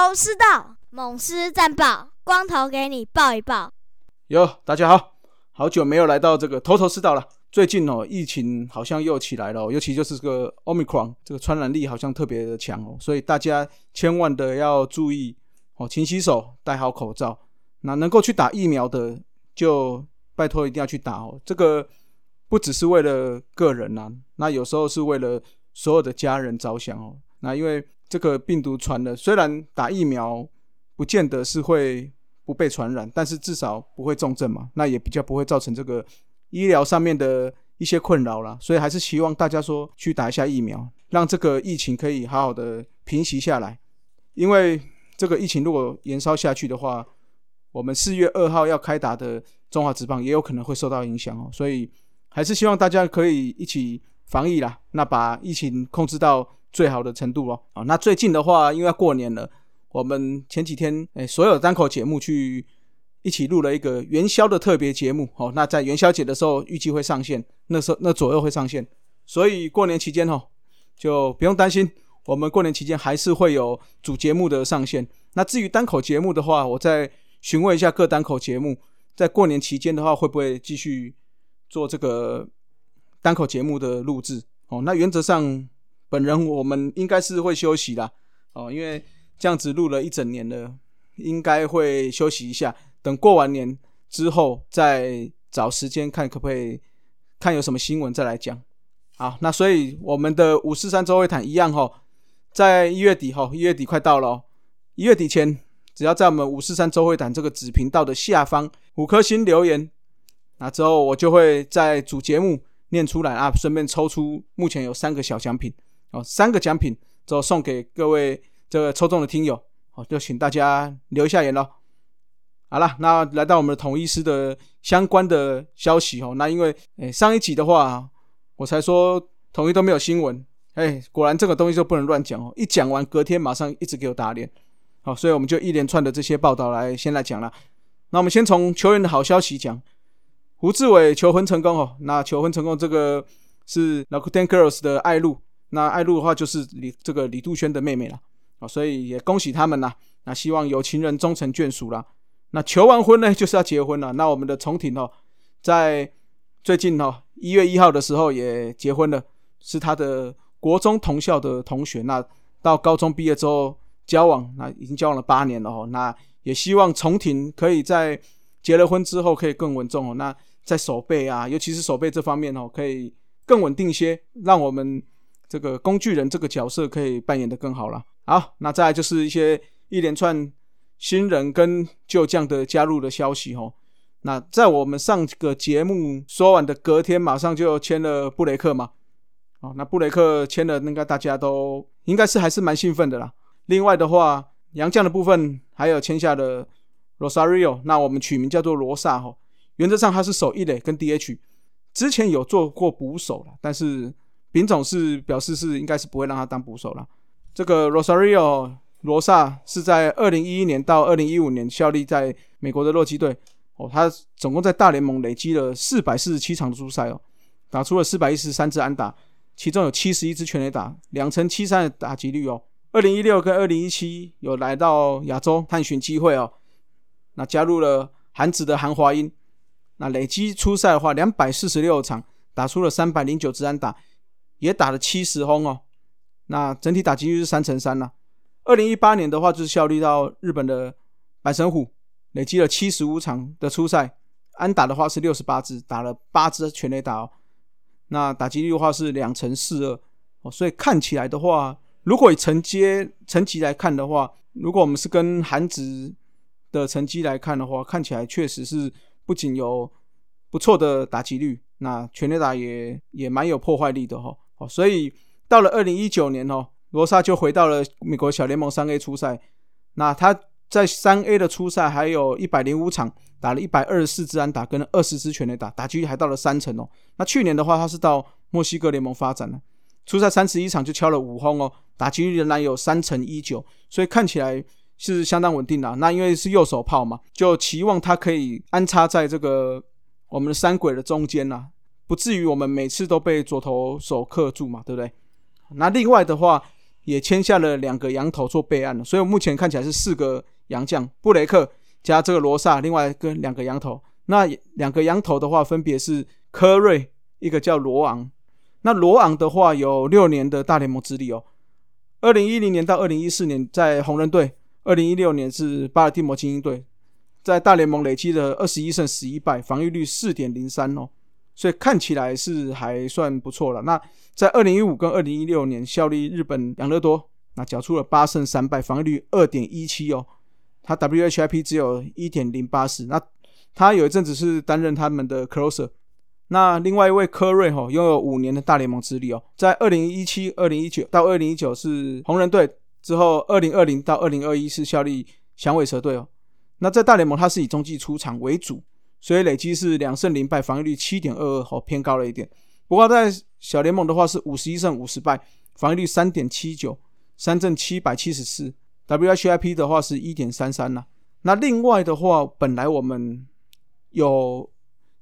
头头是道，猛狮战报，光头给你报一报。哟，大家好，好久没有来到这个头头是道了。最近哦，疫情好像又起来了，尤其就是这个 Omicron，这个传染力好像特别的强哦，所以大家千万的要注意哦，勤洗手，戴好口罩。那能够去打疫苗的，就拜托一定要去打哦。这个不只是为了个人呐，那有时候是为了所有的家人着想哦。那因为这个病毒传的，虽然打疫苗不见得是会不被传染，但是至少不会重症嘛，那也比较不会造成这个。医疗上面的一些困扰啦，所以还是希望大家说去打一下疫苗，让这个疫情可以好好的平息下来。因为这个疫情如果延烧下去的话，我们四月二号要开打的中华职棒也有可能会受到影响哦。所以还是希望大家可以一起防疫啦，那把疫情控制到最好的程度哦。啊，那最近的话，因为要过年了，我们前几天诶所有单口节目去。一起录了一个元宵的特别节目，哦，那在元宵节的时候预计会上线，那时候那左右会上线，所以过年期间哦，就不用担心，我们过年期间还是会有主节目的上线。那至于单口节目的话，我再询问一下各单口节目，在过年期间的话，会不会继续做这个单口节目的录制？哦，那原则上本人我们应该是会休息啦，哦，因为这样子录了一整年了，应该会休息一下。等过完年之后，再找时间看可不可以看有什么新闻再来讲。好，那所以我们的五四三周会谈一样哈，在一月底哈，一月底快到了，一月底前只要在我们五四三周会谈这个子频道的下方五颗星留言，那之后我就会在主节目念出来啊，顺便抽出目前有三个小奖品哦，三个奖品就送给各位这个抽中的听友，好，就请大家留一下言喽。好了，那来到我们的统一师的相关的消息哦。那因为诶上一集的话，我才说统一都没有新闻，哎，果然这个东西就不能乱讲哦。一讲完，隔天马上一直给我打脸，好，所以我们就一连串的这些报道来先来讲了。那我们先从球员的好消息讲，胡志伟求婚成功哦。那求婚成功，这个是 l a k u t e n Girls 的爱露，那爱露的话就是李这个李杜轩的妹妹了，啊，所以也恭喜他们啦。那希望有情人终成眷属啦。那求完婚呢，就是要结婚了。那我们的重庭哦，在最近哦一月一号的时候也结婚了，是他的国中同校的同学。那到高中毕业之后交往，那已经交往了八年了哦。那也希望重庭可以在结了婚之后可以更稳重哦。那在手背啊，尤其是手背这方面哦，可以更稳定些，让我们这个工具人这个角色可以扮演的更好了。好，那再来就是一些一连串。新人跟旧将的加入的消息哦，那在我们上个节目说完的隔天，马上就签了布雷克嘛。哦，那布雷克签了，应该大家都应该是还是蛮兴奋的啦。另外的话，洋将的部分还有签下的 Rosario，那我们取名叫做罗萨哈。原则上他是守一垒跟 DH，之前有做过捕手了，但是丙总是表示是应该是不会让他当捕手了。这个 Rosario。罗萨是在二零一一年到二零一五年效力在美国的洛基队哦，他总共在大联盟累积了四百四十七场的出赛哦，打出了四百一十三支安打，其中有七十一支全垒打，两成七三的打击率哦。二零一六跟二零一七有来到亚洲探寻机会哦，那加入了韩子的韩华英，那累积出赛的话两百四十六场，打出了三百零九支安打，也打了七十轰哦，那整体打击率是三成三呢。二零一八年的话，就是效力到日本的阪神虎，累积了七十五场的初赛，安打的话是六十八支，打了八支全垒打哦。那打击率的话是两成四二哦，所以看起来的话，如果以承接成绩来看的话，如果我们是跟韩职的成绩来看的话，看起来确实是不仅有不错的打击率，那全垒打也也蛮有破坏力的哈。哦，所以到了二零一九年哦。罗萨就回到了美国小联盟三 A 初赛，那他在三 A 的初赛还有一百零五场，打了一百二十四支安打，跟二十支全垒打，打击率还到了三成哦。那去年的话，他是到墨西哥联盟发展了，初赛三十一场就敲了五轰哦，打击率仍然有三成一九，所以看起来是相当稳定的。那因为是右手炮嘛，就期望他可以安插在这个我们的三轨的中间呐，不至于我们每次都被左投手克住嘛，对不对？那另外的话。也签下了两个羊头做备案了，所以目前看起来是四个洋将，布雷克加这个罗萨，另外跟两个羊头。那两个羊头的话，分别是科瑞，一个叫罗昂。那罗昂的话有六年的大联盟资历哦，二零一零年到二零一四年在红人队，二零一六年是巴尔的摩精英队，在大联盟累积了二十一胜十一败，防御率四点零三哦，所以看起来是还算不错了。那在二零一五跟二零一六年效力日本养乐多，那缴出了八胜三败，防御率二点一七哦，他 WHIP 只有一点零八四。那他有一阵子是担任他们的 closer。那另外一位科瑞哈拥有五年的大联盟资历哦，在二零一七、二零一九到二零一九是红人队，之后二零二零到二零二一是效力响尾蛇队哦。那在大联盟他是以中继出场为主，所以累积是两胜零败，防御率七点二二，好偏高了一点。不过在小联盟的话是五十一胜五十败，防御率三点七九，三振七百七十四，WHIP 的话是一点三三呐。那另外的话，本来我们有。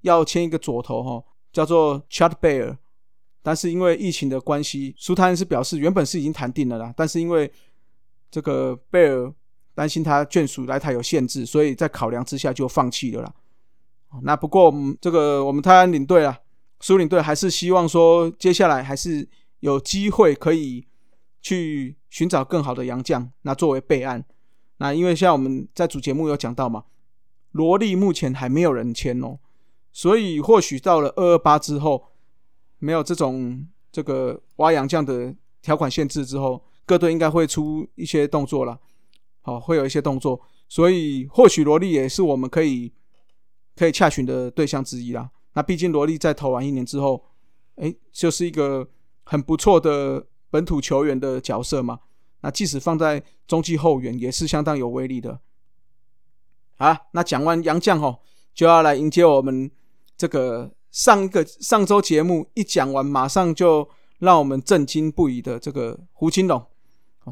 要签一个左投哈，叫做 Chad Bear，但是因为疫情的关系，苏泰恩是表示原本是已经谈定了啦，但是因为这个贝尔担心他眷属来台有限制，所以在考量之下就放弃了啦。那不过这个我们泰安领队啊，苏领队还是希望说接下来还是有机会可以去寻找更好的洋将，那作为备案。那因为像我们在主节目有讲到嘛，罗莉目前还没有人签哦。所以或许到了二二八之后，没有这种这个挖洋将的条款限制之后，各队应该会出一些动作了，好，会有一些动作。所以或许罗莉也是我们可以可以洽询的对象之一啦。那毕竟罗莉在投完一年之后，哎，就是一个很不错的本土球员的角色嘛。那即使放在中继后援，也是相当有威力的。好，那讲完杨将吼，就要来迎接我们。这个上一个上周节目一讲完，马上就让我们震惊不已的这个胡金龙。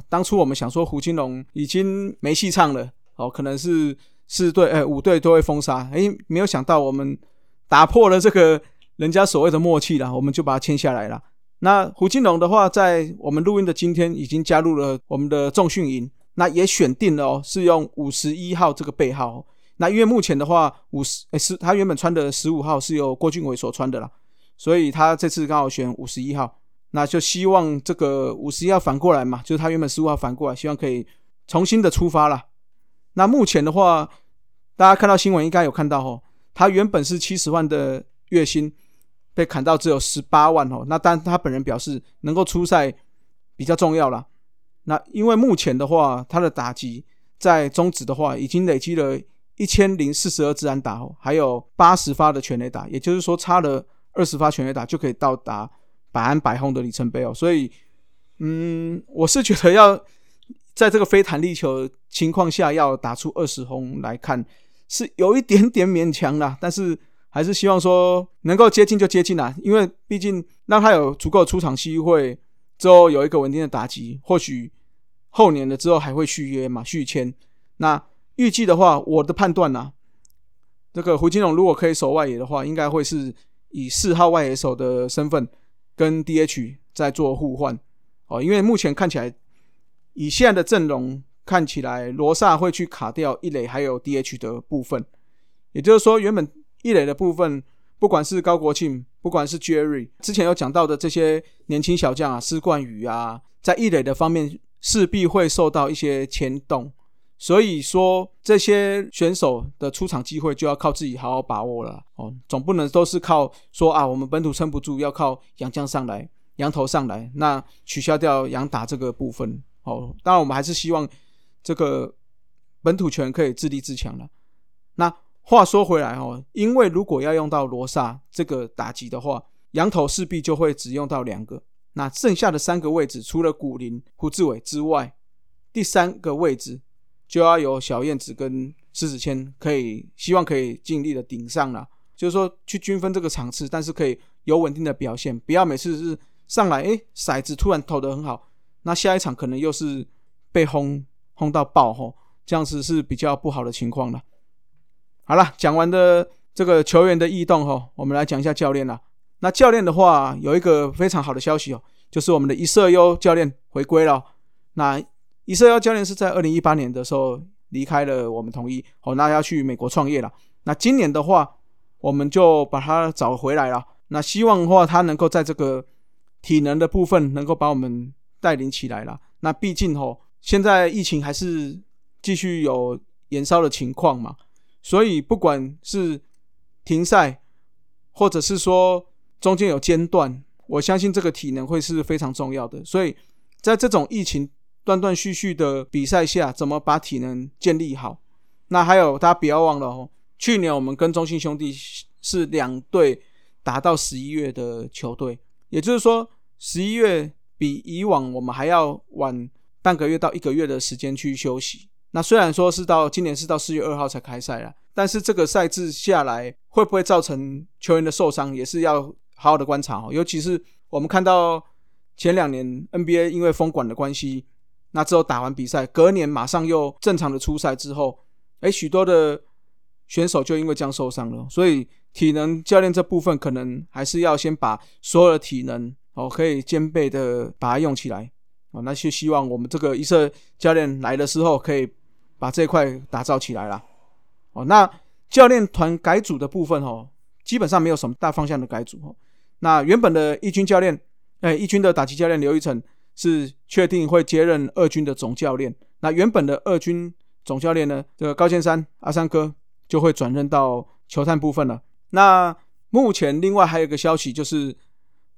当初我们想说胡金龙已经没戏唱了，哦，可能是四队哎五队都会封杀，哎，没有想到我们打破了这个人家所谓的默契了，我们就把它签下来了。那胡金龙的话，在我们录音的今天已经加入了我们的重训营，那也选定了哦，是用五十一号这个背号。那因为目前的话，五十诶是他原本穿的十五号是由郭俊伟所穿的啦，所以他这次刚好选五十一号，那就希望这个五十一号反过来嘛，就是他原本十五号反过来，希望可以重新的出发了。那目前的话，大家看到新闻应该有看到哦，他原本是七十万的月薪，被砍到只有十八万哦。那但他本人表示，能够出赛比较重要了。那因为目前的话，他的打击在中止的话，已经累积了。一千零四十二自然打哦，还有八十发的全垒打，也就是说差了二十发全垒打就可以到达百安百轰的里程碑哦。所以，嗯，我是觉得要在这个非弹力球情况下要打出二十轰来看，是有一点点勉强啦。但是还是希望说能够接近就接近啦，因为毕竟让他有足够出场机会之后有一个稳定的打击，或许后年了之后还会续约嘛，续签那。预计的话，我的判断呢，这个胡金龙如果可以守外野的话，应该会是以四号外野手的身份跟 DH 在做互换哦。因为目前看起来，以现在的阵容看起来，罗萨会去卡掉一垒还有 DH 的部分，也就是说，原本一垒的部分，不管是高国庆，不管是 Jerry 之前有讲到的这些年轻小将啊，施冠宇啊，在一垒的方面势必会受到一些牵动。所以说，这些选手的出场机会就要靠自己好好把握了哦，总不能都是靠说啊，我们本土撑不住，要靠洋将上来、羊头上来，那取消掉洋打这个部分哦。当然，我们还是希望这个本土权可以自立自强了。那话说回来哦，因为如果要用到罗萨这个打击的话，羊头势必就会只用到两个，那剩下的三个位置，除了古林、胡志伟之外，第三个位置。就要有小燕子跟狮子谦可以，希望可以尽力的顶上了，就是说去均分这个场次，但是可以有稳定的表现，不要每次是上来哎骰子突然投的很好，那下一场可能又是被轰轰到爆吼，这样子是比较不好的情况了。好了，讲完的这个球员的异动吼，我们来讲一下教练了。那教练的话有一个非常好的消息哦，就是我们的一色优教练回归了。那伊瑟优教练是在二零一八年的时候离开了我们统一，哦，那要去美国创业了。那今年的话，我们就把他找回来了。那希望的话，他能够在这个体能的部分能够把我们带领起来了。那毕竟吼，现在疫情还是继续有延烧的情况嘛，所以不管是停赛，或者是说中间有间断，我相信这个体能会是非常重要的。所以在这种疫情断断续续的比赛下，怎么把体能建立好？那还有大家不要忘了哦，去年我们跟中信兄弟是两队打到十一月的球队，也就是说十一月比以往我们还要晚半个月到一个月的时间去休息。那虽然说是到今年是到四月二号才开赛了，但是这个赛制下来会不会造成球员的受伤，也是要好好的观察哦。尤其是我们看到前两年 NBA 因为封管的关系，那之后打完比赛，隔年马上又正常的出赛之后，哎，许多的选手就因为这样受伤了。所以体能教练这部分可能还是要先把所有的体能哦可以兼备的把它用起来。哦，那就希望我们这个一色教练来的时候，可以把这块打造起来了。哦，那教练团改组的部分哦，基本上没有什么大方向的改组哦。那原本的一军教练，哎，一军的打击教练刘一成是确定会接任二军的总教练。那原本的二军总教练呢，这个高先山阿三哥就会转任到球探部分了。那目前另外还有一个消息，就是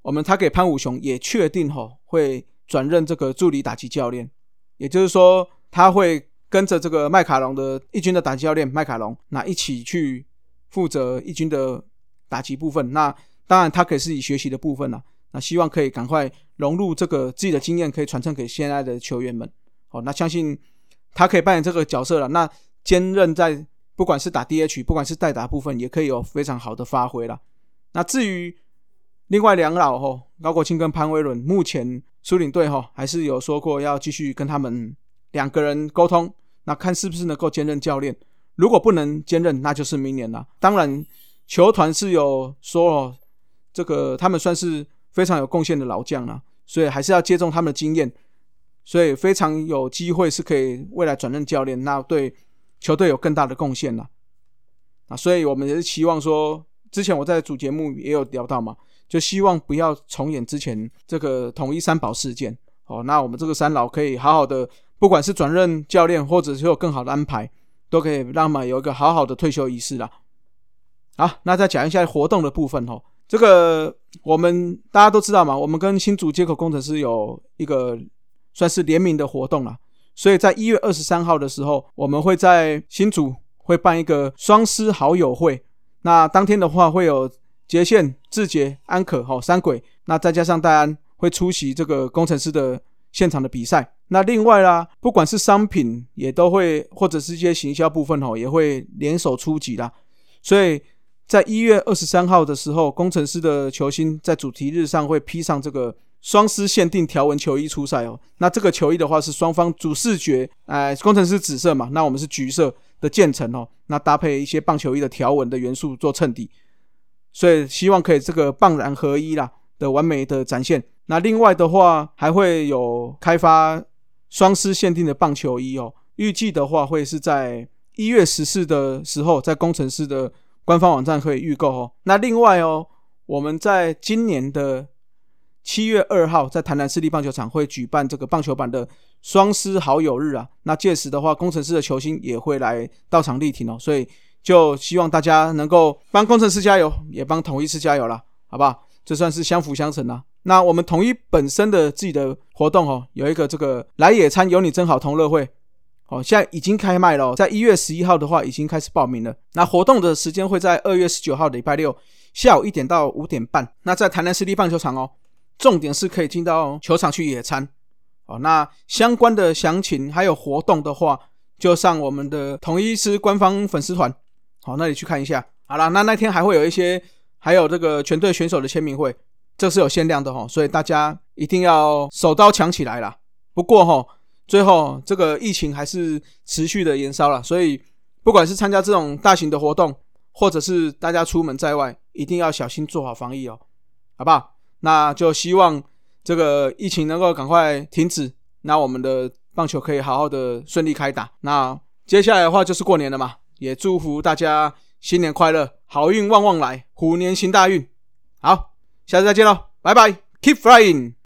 我们他给潘武雄也确定哈会。转任这个助理打击教练，也就是说，他会跟着这个麦卡龙的一军的打击教练麦卡龙，那一起去负责一军的打击部分。那当然，他可以自己学习的部分了。那希望可以赶快融入这个自己的经验，可以传承给现在的球员们。好，那相信他可以扮演这个角色了。那兼任在不管是打 DH，不管是代打部分，也可以有非常好的发挥了。那至于另外两老吼，高国庆跟潘威伦，目前。苏领队哈还是有说过要继续跟他们两个人沟通，那看是不是能够兼任教练。如果不能兼任，那就是明年了。当然，球团是有说哦，这个他们算是非常有贡献的老将了，所以还是要接种他们的经验，所以非常有机会是可以未来转任教练，那对球队有更大的贡献了。啊，所以我们也是期望说，之前我在主节目也有聊到嘛。就希望不要重演之前这个统一三宝事件哦。那我们这个三老可以好好的，不管是转任教练，或者是有更好的安排，都可以让他们有一个好好的退休仪式啦。好，那再讲一下活动的部分哦。这个我们大家都知道嘛，我们跟新竹接口工程师有一个算是联名的活动了。所以在一月二十三号的时候，我们会在新竹会办一个双师好友会。那当天的话会有。杰线、志杰、安可、哈三鬼，那再加上戴安会出席这个工程师的现场的比赛。那另外啦，不管是商品也都会，或者是一些行销部分哦，也会联手出击啦。所以在一月二十三号的时候，工程师的球星在主题日上会披上这个双狮限定条纹球衣出赛哦。那这个球衣的话是双方主视觉，哎，工程师紫色嘛，那我们是橘色的渐层哦，那搭配一些棒球衣的条纹的元素做衬底。所以希望可以这个棒然合一啦的完美的展现。那另外的话，还会有开发双狮限定的棒球衣哦。预计的话会是在一月十四的时候，在工程师的官方网站可以预购哦。那另外哦，我们在今年的七月二号，在台南市立棒球场会举办这个棒球版的双狮好友日啊。那届时的话，工程师的球星也会来到场力挺哦。所以。就希望大家能够帮工程师加油，也帮统一师加油了，好不好？这算是相辅相成啊。那我们统一本身的自己的活动哦，有一个这个来野餐有你真好同乐会，哦，现在已经开卖了，在一月十一号的话已经开始报名了。那活动的时间会在二月十九号礼拜六下午一点到五点半。那在台南市立棒球场哦，重点是可以进到球场去野餐哦。那相关的详情还有活动的话，就上我们的统一师官方粉丝团。好，那你去看一下。好了，那那天还会有一些，还有这个全队选手的签名会，这是有限量的哈，所以大家一定要手刀抢起来啦。不过哈，最后这个疫情还是持续的延烧了，所以不管是参加这种大型的活动，或者是大家出门在外，一定要小心做好防疫哦，好不好？那就希望这个疫情能够赶快停止。那我们的棒球可以好好的顺利开打。那接下来的话就是过年了嘛，也祝福大家新年快乐，好运旺旺来，虎年行大运。好，下次再见喽，拜拜，Keep flying。